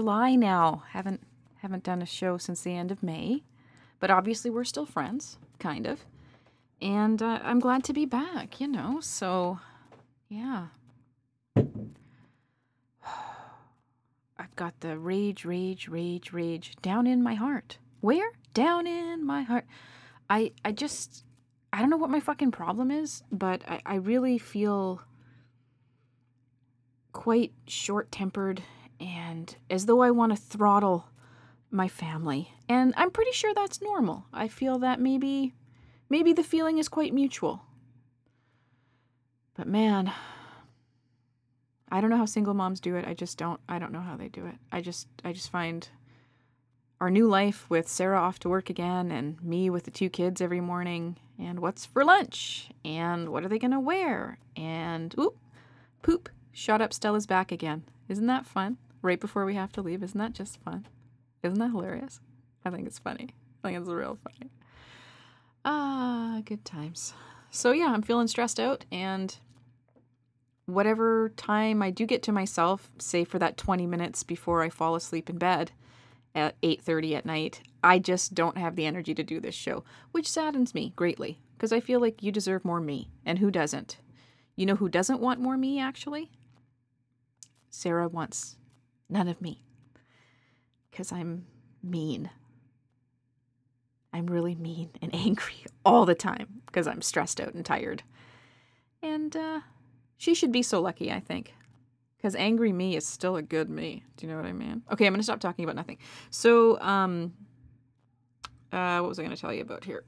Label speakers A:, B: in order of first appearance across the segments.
A: July now. Haven't haven't done a show since the end of May, but obviously we're still friends, kind of. And uh, I'm glad to be back. You know, so yeah. I've got the rage, rage, rage, rage down in my heart. Where? Down in my heart. I I just I don't know what my fucking problem is, but I, I really feel quite short tempered and as though I want to throttle my family. And I'm pretty sure that's normal. I feel that maybe maybe the feeling is quite mutual. But man, I don't know how single moms do it. I just don't I don't know how they do it. I just I just find our new life with Sarah off to work again and me with the two kids every morning and what's for lunch and what are they going to wear and oop poop shot up Stella's back again. Isn't that fun? Right before we have to leave. Isn't that just fun? Isn't that hilarious? I think it's funny. I think it's real funny. Ah, good times. So yeah, I'm feeling stressed out and whatever time I do get to myself, say for that 20 minutes before I fall asleep in bed, at 8:30 at night. I just don't have the energy to do this show, which saddens me greatly because I feel like you deserve more me, and who doesn't? You know who doesn't want more me actually? Sarah wants none of me cuz I'm mean. I'm really mean and angry all the time because I'm stressed out and tired. And uh, she should be so lucky, I think. Because angry me is still a good me. Do you know what I mean? Okay, I'm going to stop talking about nothing. So, um, uh, what was I going to tell you about here?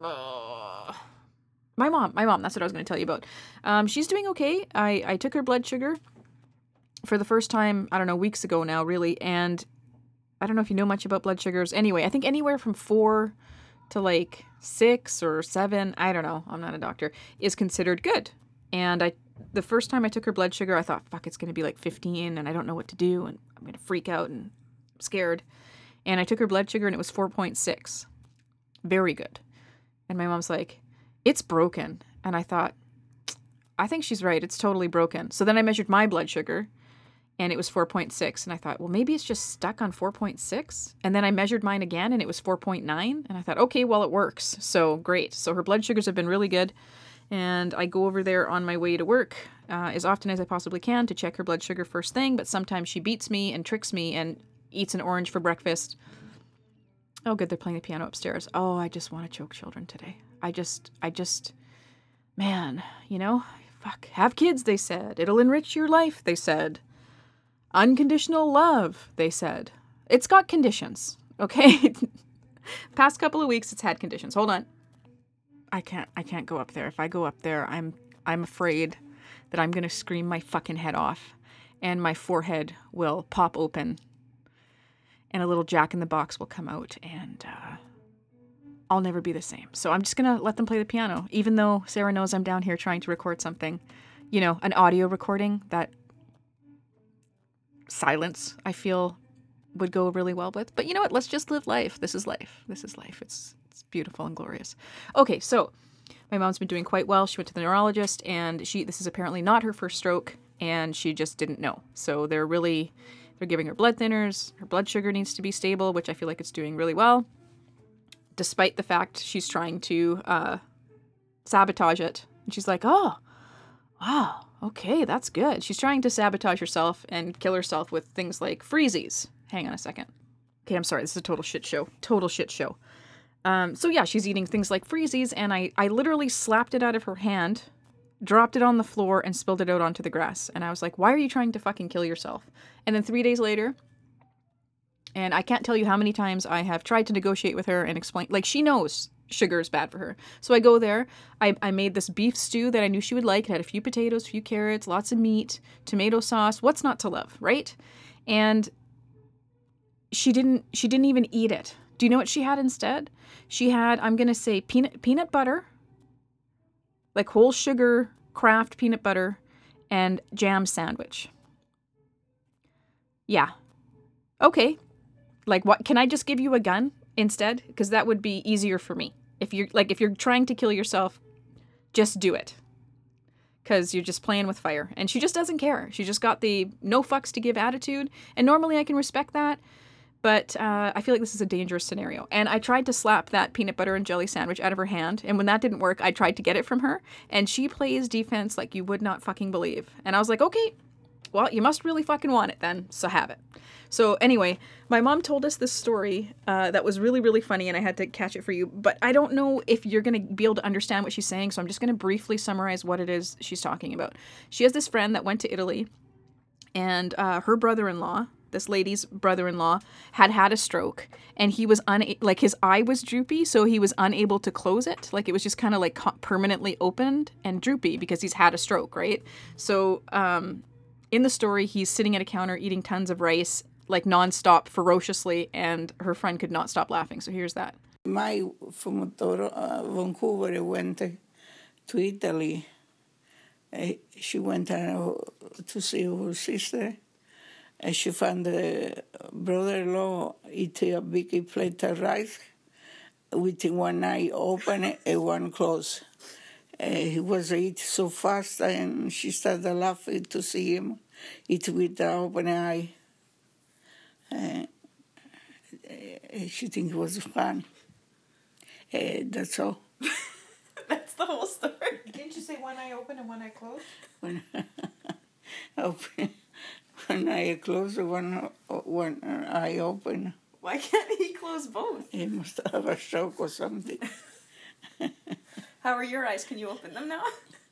A: Uh, my mom. My mom. That's what I was going to tell you about. Um, she's doing okay. I, I took her blood sugar for the first time, I don't know, weeks ago now, really. And I don't know if you know much about blood sugars. Anyway, I think anywhere from four to like six or seven, I don't know, I'm not a doctor, is considered good. And I the first time I took her blood sugar, I thought, fuck, it's going to be like 15 and I don't know what to do and I'm going to freak out and I'm scared. And I took her blood sugar and it was 4.6. Very good. And my mom's like, it's broken. And I thought, I think she's right. It's totally broken. So then I measured my blood sugar and it was 4.6. And I thought, well, maybe it's just stuck on 4.6. And then I measured mine again and it was 4.9. And I thought, okay, well, it works. So great. So her blood sugars have been really good and I go over there on my way to work uh, as often as I possibly can to check her blood sugar first thing, but sometimes she beats me and tricks me and eats an orange for breakfast. Oh, good, they're playing the piano upstairs. Oh, I just want to choke children today. I just, I just, man, you know, fuck, have kids, they said. It'll enrich your life, they said. Unconditional love, they said. It's got conditions, okay? Past couple of weeks, it's had conditions. Hold on. I can't I can't go up there. If I go up there, I'm I'm afraid that I'm going to scream my fucking head off and my forehead will pop open and a little jack in the box will come out and uh, I'll never be the same. So I'm just going to let them play the piano even though Sarah knows I'm down here trying to record something. You know, an audio recording that silence I feel would go really well with. But you know what? Let's just live life. This is life. This is life. It's it's beautiful and glorious. Okay, so my mom's been doing quite well. She went to the neurologist and she this is apparently not her first stroke and she just didn't know. So they're really they're giving her blood thinners. Her blood sugar needs to be stable, which I feel like it's doing really well. Despite the fact she's trying to uh, sabotage it. And she's like, "Oh, wow, okay, that's good." She's trying to sabotage herself and kill herself with things like freezies. Hang on a second. Okay, I'm sorry. This is a total shit show. Total shit show. Um, so yeah, she's eating things like freezies, and I, I literally slapped it out of her hand, dropped it on the floor, and spilled it out onto the grass. And I was like, why are you trying to fucking kill yourself? And then three days later, and I can't tell you how many times I have tried to negotiate with her and explain, like, she knows sugar is bad for her. So I go there. I, I made this beef stew that I knew she would like. It had a few potatoes, a few carrots, lots of meat, tomato sauce. What's not to love, right? And she didn't she didn't even eat it. Do you know what she had instead? She had, I'm going to say, peanut, peanut butter, like whole sugar, Kraft peanut butter, and jam sandwich. Yeah. Okay. Like, what? Can I just give you a gun instead? Because that would be easier for me. If you're like, if you're trying to kill yourself, just do it. because you're just playing with fire. And she just doesn't care. She just got the no fucks to give attitude. And normally I can respect that. But uh, I feel like this is a dangerous scenario. And I tried to slap that peanut butter and jelly sandwich out of her hand. And when that didn't work, I tried to get it from her. And she plays defense like you would not fucking believe. And I was like, okay, well, you must really fucking want it then. So have it. So anyway, my mom told us this story uh, that was really, really funny, and I had to catch it for you. But I don't know if you're going to be able to understand what she's saying, so I'm just going to briefly summarize what it is she's talking about. She has this friend that went to Italy, and uh, her brother-in-law, this lady's brother-in-law, had had a stroke, and he was un like his eye was droopy, so he was unable to close it. Like it was just kind of like permanently opened and droopy because he's had a stroke, right? So um, in the story, he's sitting at a counter eating tons of rice like nonstop, ferociously, and her friend could not stop laughing. So here's that.
B: My from Toro, uh, Vancouver went to Italy. Uh, she went uh, to see her sister. And she found the brother-in-law eating a big plate of rice with one eye open and one closed. Uh, he was eating so fast, and she started laughing to see him eat with the open eye. Uh, she think it was fun. Uh, that's all.
A: That's the whole story.
C: Didn't you say one eye open and one eye closed?
B: When open, one eye closed, one one eye open.
A: Why can't he close both?
B: He must have a stroke or something.
A: How are your eyes? Can you open them now?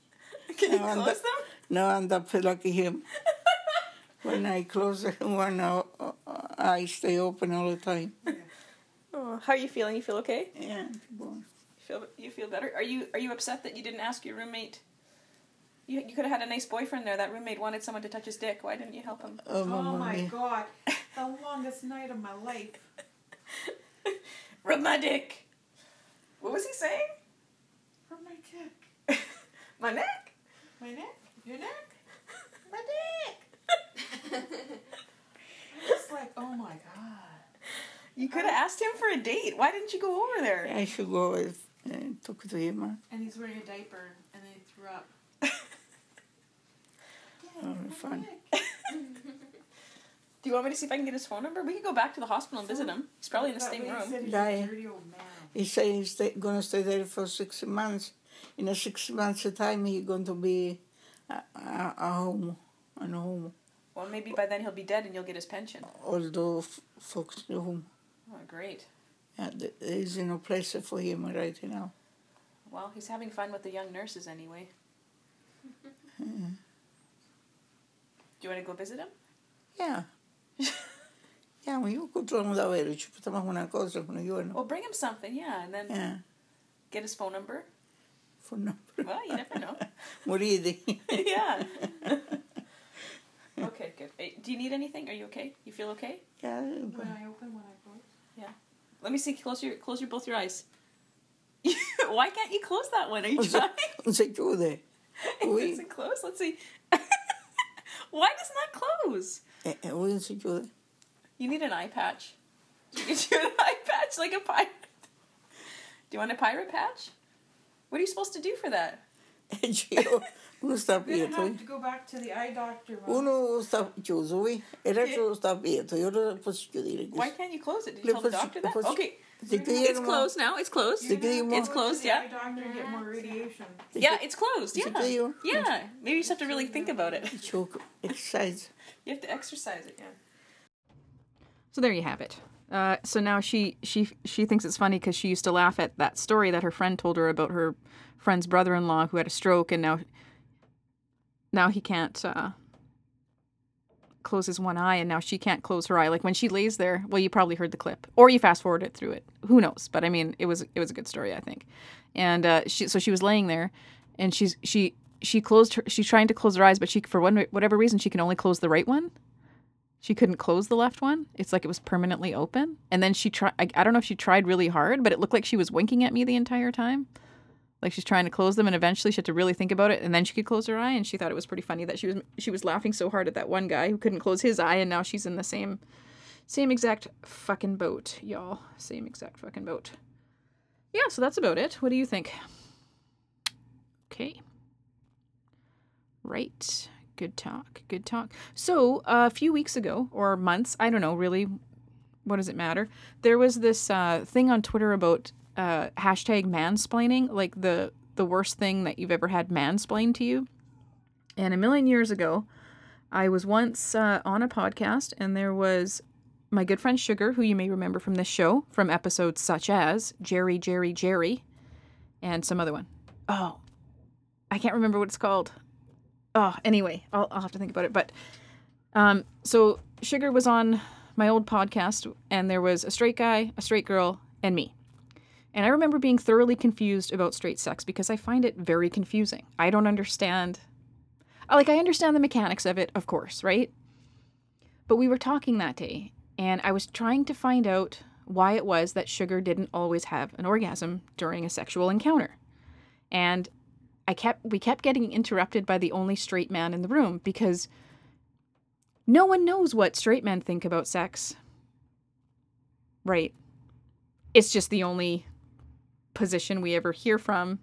A: Can you
B: No,
A: close
B: the-
A: them?
B: No, I'm not like him. When I close one eye, eye stay open all the time.
A: Oh, how are you feeling? You feel okay?
B: Yeah. well,
A: You feel you feel better? Are you are you upset that you didn't ask your roommate? You, you could have had a nice boyfriend there. That roommate wanted someone to touch his dick. Why didn't you help him?
B: Oh,
C: Oh
B: Mamma
C: my god. The longest night of my life.
A: Rub my dick. What was he saying?
C: From my
A: neck.
C: My neck? Your neck? My dick! It's like, oh my god.
A: You could have asked him for a date. Why didn't you go over there?
B: I should go and uh, talk to him.
C: And he's wearing a diaper and then he threw up.
B: Oh, fun.
A: Do you want me to see if I can get his phone number? We could go back to the hospital and visit him. He's probably in the same room.
C: he's
B: Die.
C: dirty old man.
B: He said he's stay, gonna stay there for six months. In a six months time, he's going to be a, a, a home, a home.
A: Well, maybe by then he'll be dead and you'll get his pension.
B: Although f- folks know home.
A: Oh, great.
B: Yeah, th- there's no place for him right now.
A: Well, he's having fun with the young nurses anyway. Do you want to go visit him?
B: Yeah. yeah, ma io controllo da avere, ci facciamo una cosa con io, no?
A: Well, bring him something, yeah, and then
B: Yeah,
A: get his phone number.
B: For no.
A: Well, you never know.
B: Morire.
A: yeah. okay, good. Do you need anything? Are you okay? You feel okay?
B: yeah,
C: When I open, when I close. Yeah.
A: Let me see. Close your close your both your eyes. Why can't you close that one? Are you
B: non si,
A: trying?
B: non si chiude. Oui.
A: Is it close? Let's see. Why doesn't that close?
B: Oui, non si.
A: You need an eye patch. You get you an eye patch like a pirate. Do you want a pirate patch? What are you supposed to do for that?
B: Io, uno sta
C: We're gonna
B: quieto.
C: have to go back to the eye doctor. Mom.
B: Uno sta chiuso, oui, e l'altro sta quieto. Io non posso chiudere
A: Why can't you close it? Did you
B: Le
A: tell the doctor that? Okay,
C: It's
A: it's closed now. It's closed.
C: You're gonna have to
A: It's closed,
C: to the
A: yeah.
C: eye doctor and get more radiation.
A: Yeah, it's closed. Yeah, yeah. Maybe you just have to really think about it.
B: Exercise.
A: You have to exercise it, yeah. So there you have it. Uh, so now she she she thinks it's funny because she used to laugh at that story that her friend told her about her friend's brother-in-law who had a stroke and now now he can't uh, close his one eye and now she can't close her eye. Like when she lays there, well, you probably heard the clip or you fast forward it through it. Who knows? But I mean, it was it was a good story, I think. And uh, she so she was laying there, and she's she she closed her. She's trying to close her eyes, but she for one whatever reason she can only close the right one. She couldn't close the left one. It's like it was permanently open. And then she tried. I, I don't know if she tried really hard, but it looked like she was winking at me the entire time. Like she's trying to close them, and eventually she had to really think about it, and then she could close her eye. And she thought it was pretty funny that she was she was laughing so hard at that one guy who couldn't close his eye, and now she's in the same same exact fucking boat, y'all. Same exact fucking boat. Yeah, so that's about it. What do you think? Okay. Right. Good talk. Good talk. So, uh, a few weeks ago, or months, I don't know really, what does it matter? There was this uh, thing on Twitter about uh, hashtag mansplaining, like the, the worst thing that you've ever had mansplained to you. And a million years ago, I was once uh, on a podcast, and there was my good friend Sugar, who you may remember from this show, from episodes such as Jerry, Jerry, Jerry, and some other one. Oh, I can't remember what it's called. Oh, anyway, I'll, I'll have to think about it. But um, so Sugar was on my old podcast, and there was a straight guy, a straight girl, and me. And I remember being thoroughly confused about straight sex because I find it very confusing. I don't understand. Like, I understand the mechanics of it, of course, right? But we were talking that day, and I was trying to find out why it was that Sugar didn't always have an orgasm during a sexual encounter. And I kept we kept getting interrupted by the only straight man in the room because no one knows what straight men think about sex. Right. It's just the only position we ever hear from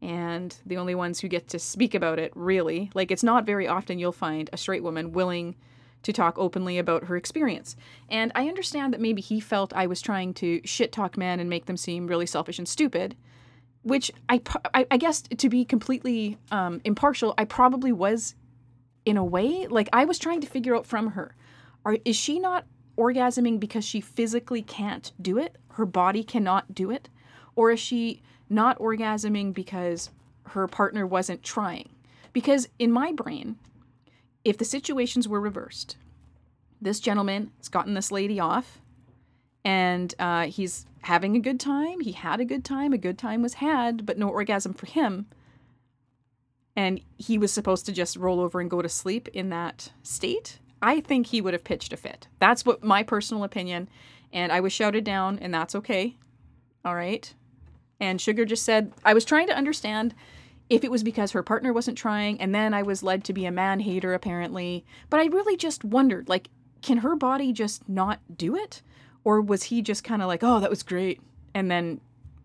A: and the only ones who get to speak about it really. Like it's not very often you'll find a straight woman willing to talk openly about her experience. And I understand that maybe he felt I was trying to shit talk men and make them seem really selfish and stupid which I, I, I guess to be completely um, impartial, I probably was in a way. Like I was trying to figure out from her, are, is she not orgasming because she physically can't do it? Her body cannot do it? Or is she not orgasming because her partner wasn't trying? Because in my brain, if the situations were reversed, this gentleman has gotten this lady off and uh, he's having a good time. He had a good time. A good time was had, but no orgasm for him. And he was supposed to just roll over and go to sleep in that state. I think he would have pitched a fit. That's what my personal opinion. And I was shouted down, and that's okay. All right. And Sugar just said, I was trying to understand if it was because her partner wasn't trying, and then I was led to be a man hater, apparently. But I really just wondered, like, can her body just not do it? Or was he just kind of like, oh, that was great, and then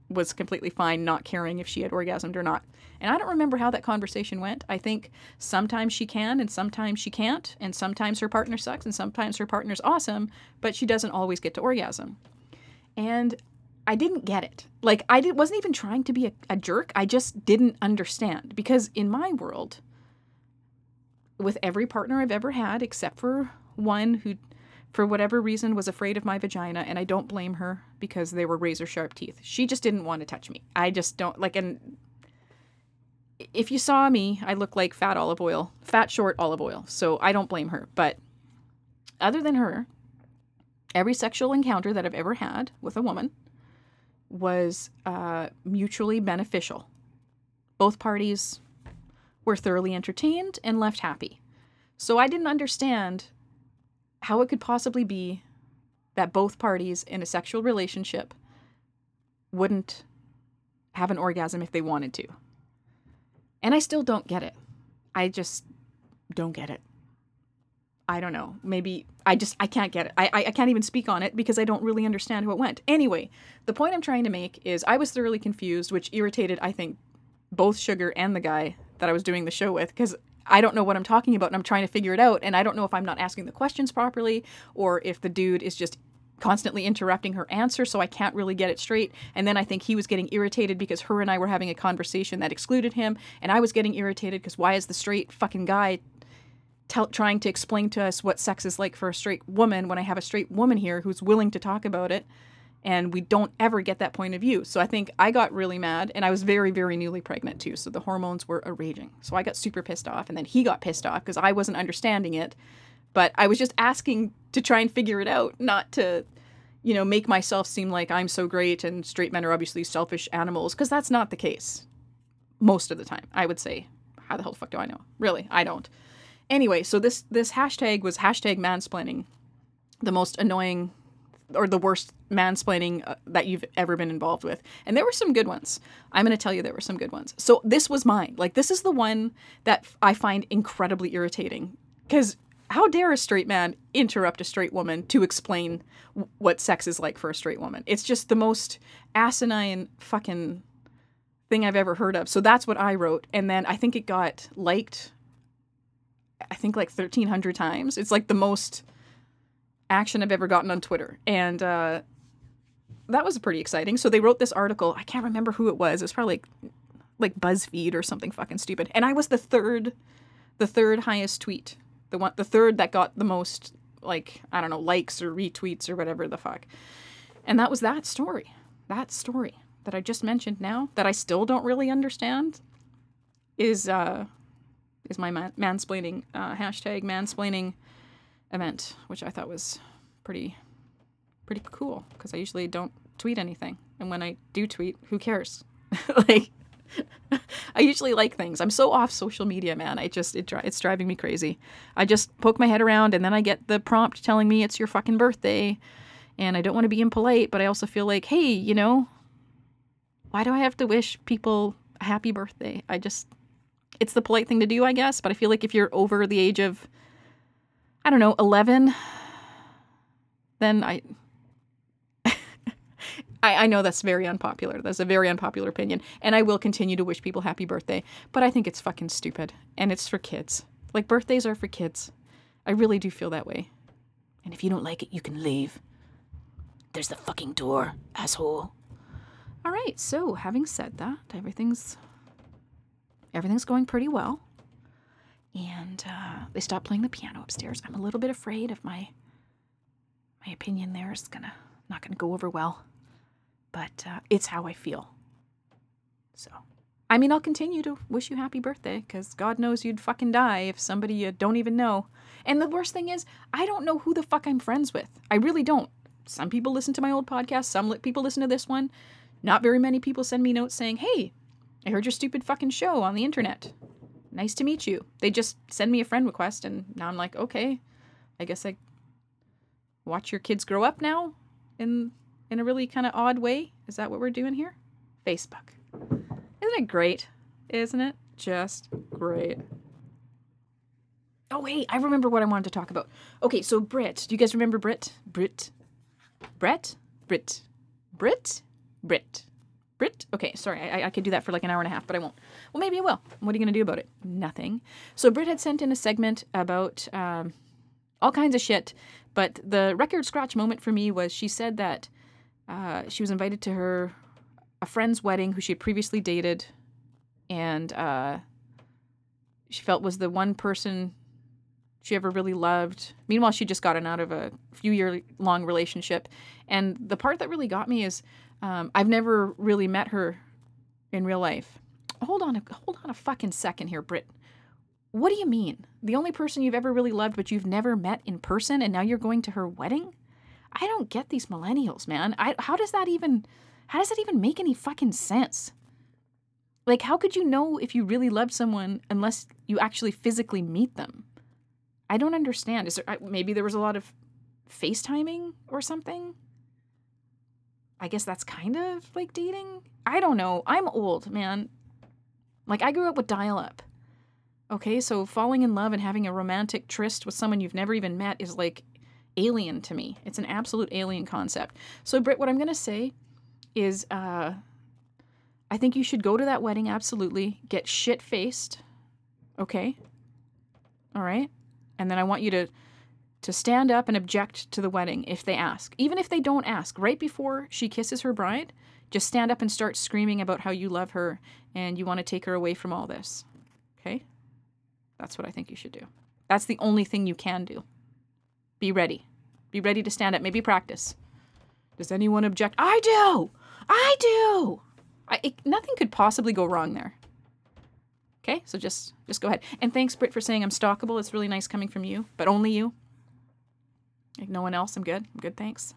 A: was completely fine, not caring if she had orgasmed or not? And I don't remember how that conversation went. I think sometimes she can and sometimes she can't, and sometimes her partner sucks and sometimes her partner's awesome, but she doesn't always get to orgasm. And I didn't get it. Like I did, wasn't even trying to be a, a jerk. I just didn't understand because in my world, with every partner I've ever had, except for one who for whatever reason was afraid of my vagina and I don't blame her because they were razor sharp teeth. She just didn't want to touch me. I just don't like and if you saw me, I look like fat olive oil, fat short olive oil. So I don't blame her. But other than her, every sexual encounter that I've ever had with a woman was uh, mutually beneficial. Both parties were thoroughly entertained and left happy. So I didn't understand how it could possibly be that both parties in a sexual relationship wouldn't have an orgasm if they wanted to. And I still don't get it. I just don't get it. I don't know. Maybe I just I can't get it. I, I, I can't even speak on it because I don't really understand how it went. Anyway, the point I'm trying to make is I was thoroughly confused, which irritated I think both Sugar and the guy that I was doing the show with because I don't know what I'm talking about and I'm trying to figure it out. And I don't know if I'm not asking the questions properly or if the dude is just constantly interrupting her answer, so I can't really get it straight. And then I think he was getting irritated because her and I were having a conversation that excluded him, and I was getting irritated because why is the straight fucking guy tell, trying to explain to us what sex is like for a straight woman when I have a straight woman here who's willing to talk about it? And we don't ever get that point of view. So I think I got really mad and I was very very newly pregnant too. So the hormones were a raging. So I got super pissed off and then he got pissed off because I wasn't understanding it. But I was just asking to try and figure it out, not to you know, make myself seem like I'm so great and straight men are obviously selfish animals because that's not the case. Most of the time, I would say. How the hell the fuck do I know? Really, I don't. Anyway, so this this hashtag was hashtag mansplaining, the most annoying or the worst mansplaining uh, that you've ever been involved with. And there were some good ones. I'm going to tell you there were some good ones. So this was mine. Like this is the one that I find incredibly irritating cuz how dare a straight man interrupt a straight woman to explain w- what sex is like for a straight woman? It's just the most asinine fucking thing I've ever heard of. So that's what I wrote and then I think it got liked I think like 1,300 times. It's like the most action I've ever gotten on Twitter. And uh, that was pretty exciting. So they wrote this article. I can't remember who it was. It was probably like, like BuzzFeed or something fucking stupid. And I was the third, the third highest tweet. The one, the third that got the most like I don't know likes or retweets or whatever the fuck. And that was that story. That story that I just mentioned now that I still don't really understand is uh is my man- mansplaining uh, hashtag mansplaining event, which I thought was pretty pretty cool because I usually don't tweet anything, and when I do tweet, who cares? like I usually like things. I'm so off social media, man. I just it dri- it's driving me crazy. I just poke my head around and then I get the prompt telling me it's your fucking birthday, and I don't want to be impolite, but I also feel like, hey, you know, why do I have to wish people a happy birthday? I just it's the polite thing to do, I guess, but I feel like if you're over the age of I don't know, 11, then I I, know that's very unpopular. That's a very unpopular opinion. And I will continue to wish people happy birthday. But I think it's fucking stupid. And it's for kids. Like, birthdays are for kids. I really do feel that way. And if you don't like it, you can leave. There's the fucking door, asshole. All right, so having said that, everything's everything's going pretty well. And uh, they stopped playing the piano upstairs. I'm a little bit afraid of my my opinion there is gonna not gonna go over well but uh, it's how I feel. So, I mean, I'll continue to wish you happy birthday because God knows you'd fucking die if somebody you don't even know. And the worst thing is, I don't know who the fuck I'm friends with. I really don't. Some people listen to my old podcast, some people listen to this one. Not very many people send me notes saying, hey, I heard your stupid fucking show on the internet. Nice to meet you. They just send me a friend request, and now I'm like, okay, I guess I watch your kids grow up now in in a really kind of odd way. Is that what we're doing here? Facebook. Isn't it great? Isn't it just great? Oh, hey, I remember what I wanted to talk about. Okay, so Brit. Do you guys remember Brit? Brit? Brett? Brit. Brit? Brit. Brit? Okay, sorry, I, I could do that for like an hour and a half, but I won't. Well, maybe I will. What are you going to do about it? Nothing. So Brit had sent in a segment about um, all kinds of shit, but the record scratch moment for me was she said that uh, she was invited to her a friend's wedding who she had previously dated, and uh, she felt was the one person she ever really loved. Meanwhile, she just gotten out of a few year long relationship, and the part that really got me is um, I've never really met her in real life. Hold on, a, hold on a fucking second here, Britt. What do you mean? The only person you've ever really loved, but you've never met in person, and now you're going to her wedding? I don't get these millennials, man. I, how does that even how does that even make any fucking sense? Like how could you know if you really loved someone unless you actually physically meet them? I don't understand. Is there maybe there was a lot of FaceTiming or something? I guess that's kind of like dating. I don't know. I'm old, man. Like I grew up with dial up. Okay, so falling in love and having a romantic tryst with someone you've never even met is like alien to me. It's an absolute alien concept. So, Britt, what I'm going to say is uh, I think you should go to that wedding, absolutely. Get shit faced. Okay? All right? And then I want you to to stand up and object to the wedding if they ask. Even if they don't ask, right before she kisses her bride, just stand up and start screaming about how you love her and you want to take her away from all this. Okay? That's what I think you should do. That's the only thing you can do. Be ready. Be ready to stand up. Maybe practice. Does anyone object? I do. I do. I, it, nothing could possibly go wrong there. Okay, so just just go ahead. And thanks, Britt, for saying I'm stalkable. It's really nice coming from you, but only you. Like no one else. I'm good. I'm good. Thanks.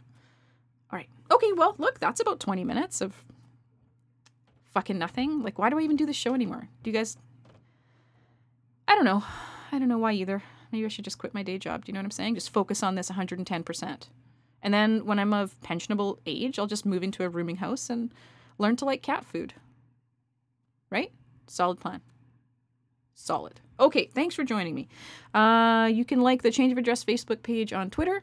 A: All right. Okay. Well, look, that's about 20 minutes of fucking nothing. Like, why do I even do this show anymore? Do you guys? I don't know. I don't know why either. Maybe I should just quit my day job. Do you know what I'm saying? Just focus on this 110%. And then when I'm of pensionable age, I'll just move into a rooming house and learn to like cat food. Right? Solid plan. Solid. Okay, thanks for joining me. Uh, you can like the Change of Address Facebook page on Twitter.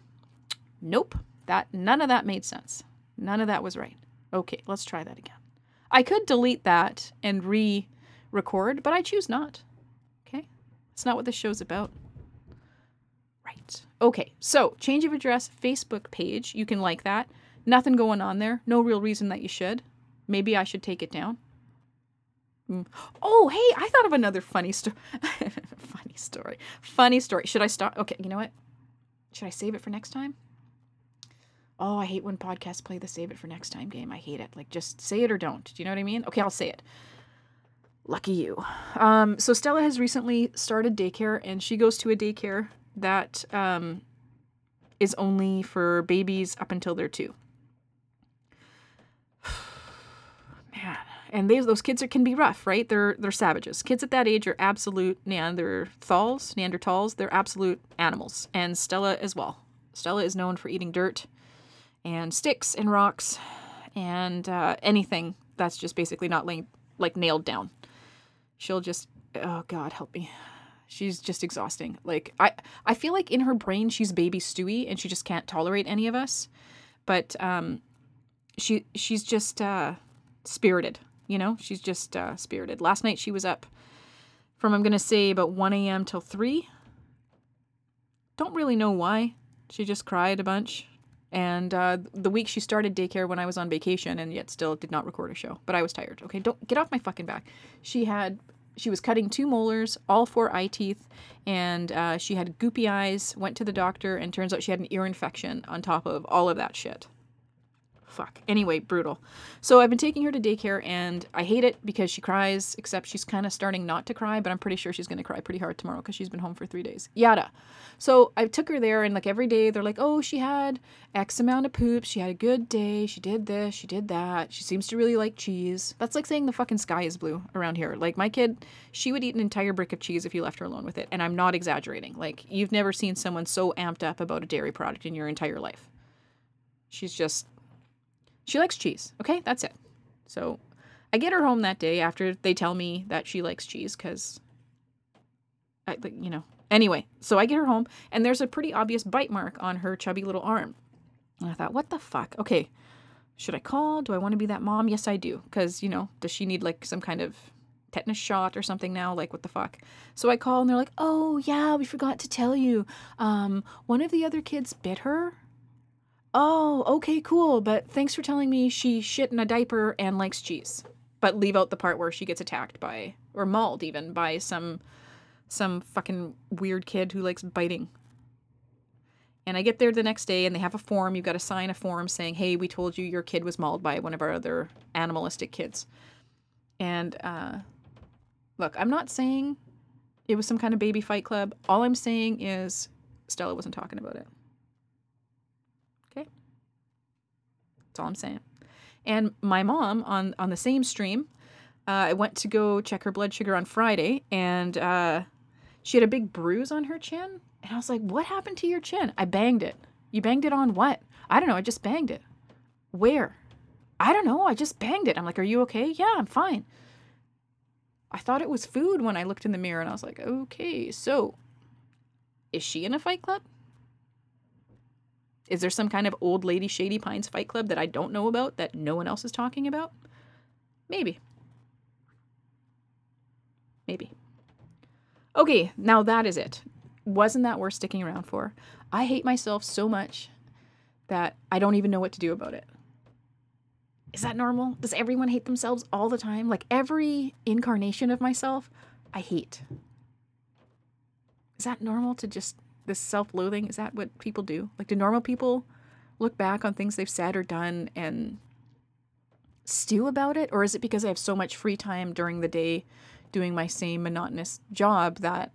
A: Nope. That none of that made sense. None of that was right. Okay, let's try that again. I could delete that and re-record, but I choose not. Okay? It's not what this show's about. Right. Okay, so change of address Facebook page. You can like that. Nothing going on there. No real reason that you should. Maybe I should take it down. Mm. Oh, hey, I thought of another funny story. funny story. Funny story. Should I stop? Okay, you know what? Should I save it for next time? Oh, I hate when podcasts play the save it for next time game. I hate it. Like, just say it or don't. Do you know what I mean? Okay, I'll say it. Lucky you. Um, so Stella has recently started daycare, and she goes to a daycare that um, is only for babies up until they're two. Man, and those kids are, can be rough, right? They're they're savages. Kids at that age are absolute Neanderthals. Neanderthals. They're absolute animals, and Stella as well. Stella is known for eating dirt and sticks and rocks and uh, anything that's just basically not laying, like nailed down. She'll just oh god help me she's just exhausting like i i feel like in her brain she's baby stewie and she just can't tolerate any of us but um she she's just uh spirited you know she's just uh spirited last night she was up from i'm gonna say about 1 a.m till 3 don't really know why she just cried a bunch and uh, the week she started daycare when I was on vacation and yet still did not record a show. But I was tired. Okay, don't get off my fucking back. She had she was cutting two molars, all four eye teeth, and uh, she had goopy eyes. Went to the doctor, and turns out she had an ear infection on top of all of that shit. Fuck. Anyway, brutal. So I've been taking her to daycare, and I hate it because she cries. Except she's kind of starting not to cry, but I'm pretty sure she's gonna cry pretty hard tomorrow because she's been home for three days. Yada. So I took her there, and like every day, they're like, "Oh, she had X amount of poops. She had a good day. She did this. She did that. She seems to really like cheese." That's like saying the fucking sky is blue around here. Like my kid, she would eat an entire brick of cheese if you left her alone with it, and I'm not exaggerating. Like you've never seen someone so amped up about a dairy product in your entire life. She's just she likes cheese. Okay, that's it. So I get her home that day after they tell me that she likes cheese because, I, you know. Anyway, so I get her home and there's a pretty obvious bite mark on her chubby little arm. And I thought, what the fuck? Okay, should I call? Do I want to be that mom? Yes, I do. Because, you know, does she need like some kind of tetanus shot or something now? Like, what the fuck? So I call and they're like, oh, yeah, we forgot to tell you. Um, one of the other kids bit her Oh, okay, cool. But thanks for telling me she shit in a diaper and likes cheese. But leave out the part where she gets attacked by or mauled even by some some fucking weird kid who likes biting. And I get there the next day and they have a form. You've got to sign a form saying, hey, we told you your kid was mauled by one of our other animalistic kids. And uh, look, I'm not saying it was some kind of baby fight club. All I'm saying is Stella wasn't talking about it. That's all I'm saying. And my mom on on the same stream, uh, I went to go check her blood sugar on Friday, and uh, she had a big bruise on her chin. And I was like, "What happened to your chin?" I banged it. You banged it on what? I don't know. I just banged it. Where? I don't know. I just banged it. I'm like, "Are you okay?" Yeah, I'm fine. I thought it was food when I looked in the mirror, and I was like, "Okay, so." Is she in a fight club? Is there some kind of old lady Shady Pines fight club that I don't know about that no one else is talking about? Maybe. Maybe. Okay, now that is it. Wasn't that worth sticking around for? I hate myself so much that I don't even know what to do about it. Is that normal? Does everyone hate themselves all the time? Like every incarnation of myself, I hate. Is that normal to just this self-loathing is that what people do? Like do normal people look back on things they've said or done and stew about it? Or is it because i have so much free time during the day doing my same monotonous job that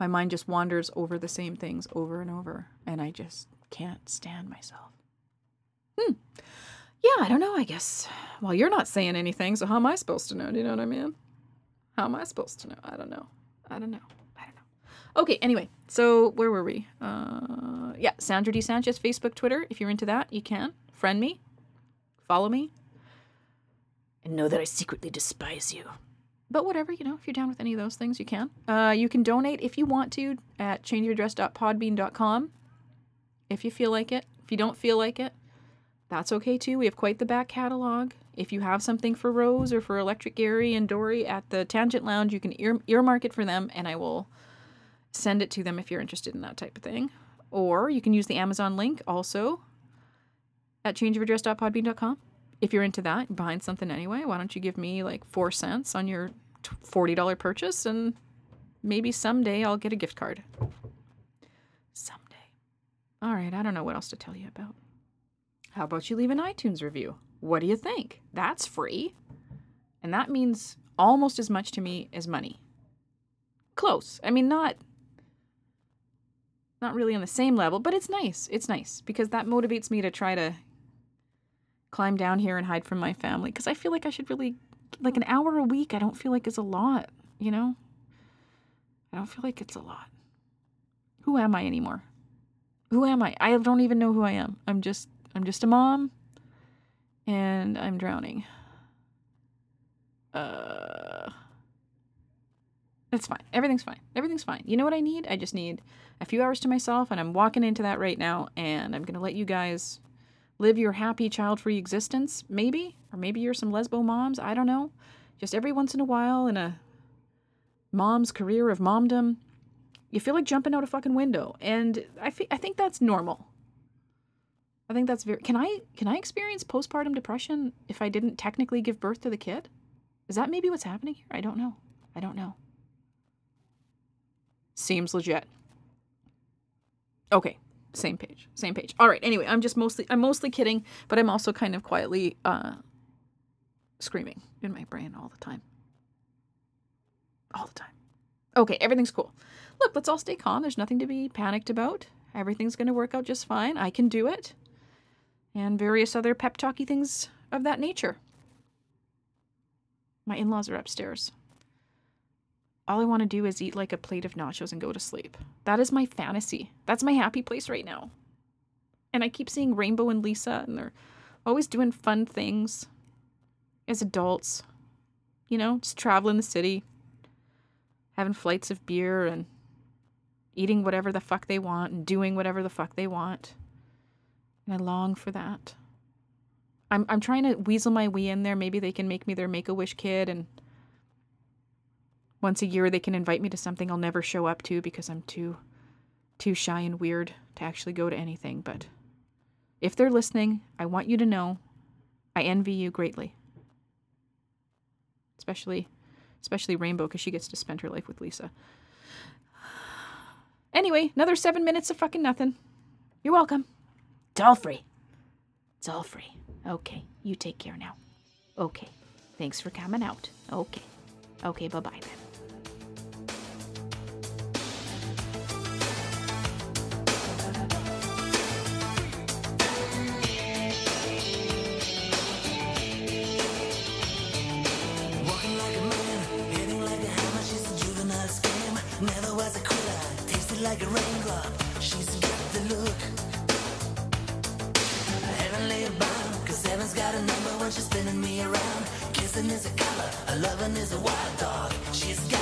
A: my mind just wanders over the same things over and over and i just can't stand myself? Hmm. Yeah i don't know i guess. Well you're not saying anything so how am i supposed to know? Do you know what i mean? How am i supposed to know? I don't know. I don't know Okay, anyway, so where were we? Uh, yeah, Sandra D. Sanchez, Facebook, Twitter. If you're into that, you can. Friend me, follow me, and know that I secretly despise you. But whatever, you know, if you're down with any of those things, you can. Uh, you can donate if you want to at changeyouraddress.podbean.com if you feel like it. If you don't feel like it, that's okay too. We have quite the back catalog. If you have something for Rose or for Electric Gary and Dory at the Tangent Lounge, you can ear- earmark it for them, and I will send it to them if you're interested in that type of thing. Or you can use the Amazon link also at changeofaddress.podbean.com. If you're into that, behind something anyway, why don't you give me like four cents on your $40 purchase and maybe someday I'll get a gift card. Someday. All right, I don't know what else to tell you about. How about you leave an iTunes review? What do you think? That's free. And that means almost as much to me as money. Close. I mean, not not really on the same level, but it's nice. It's nice because that motivates me to try to climb down here and hide from my family because I feel like I should really like an hour a week. I don't feel like it's a lot, you know? I don't feel like it's a lot. Who am I anymore? Who am I? I don't even know who I am. I'm just I'm just a mom and I'm drowning. Uh it's fine. Everything's fine. Everything's fine. You know what I need? I just need a few hours to myself, and I'm walking into that right now, and I'm going to let you guys live your happy child free existence, maybe. Or maybe you're some lesbo moms. I don't know. Just every once in a while in a mom's career of momdom, you feel like jumping out a fucking window. And I, fe- I think that's normal. I think that's very. Can I can I experience postpartum depression if I didn't technically give birth to the kid? Is that maybe what's happening here? I don't know. I don't know. Seems legit. Okay, same page. Same page. All right. Anyway, I'm just mostly I'm mostly kidding, but I'm also kind of quietly uh screaming in my brain all the time. All the time. Okay, everything's cool. Look, let's all stay calm. There's nothing to be panicked about. Everything's going to work out just fine. I can do it. And various other pep talky things of that nature. My in laws are upstairs. All I want to do is eat like a plate of nachos and go to sleep. That is my fantasy. That's my happy place right now. And I keep seeing Rainbow and Lisa, and they're always doing fun things as adults. You know, just traveling the city, having flights of beer, and eating whatever the fuck they want, and doing whatever the fuck they want. And I long for that. I'm, I'm trying to weasel my way in there. Maybe they can make me their make a wish kid and once a year they can invite me to something I'll never show up to because I'm too too shy and weird to actually go to anything, but if they're listening, I want you to know I envy you greatly. Especially especially Rainbow cuz she gets to spend her life with Lisa. Anyway, another 7 minutes of fucking nothing. You're welcome. It's all free. It's all free. Okay, you take care now. Okay. Thanks for coming out. Okay. Okay, bye bye then.
D: Kissing is a color, a loving is a wild dog. She's got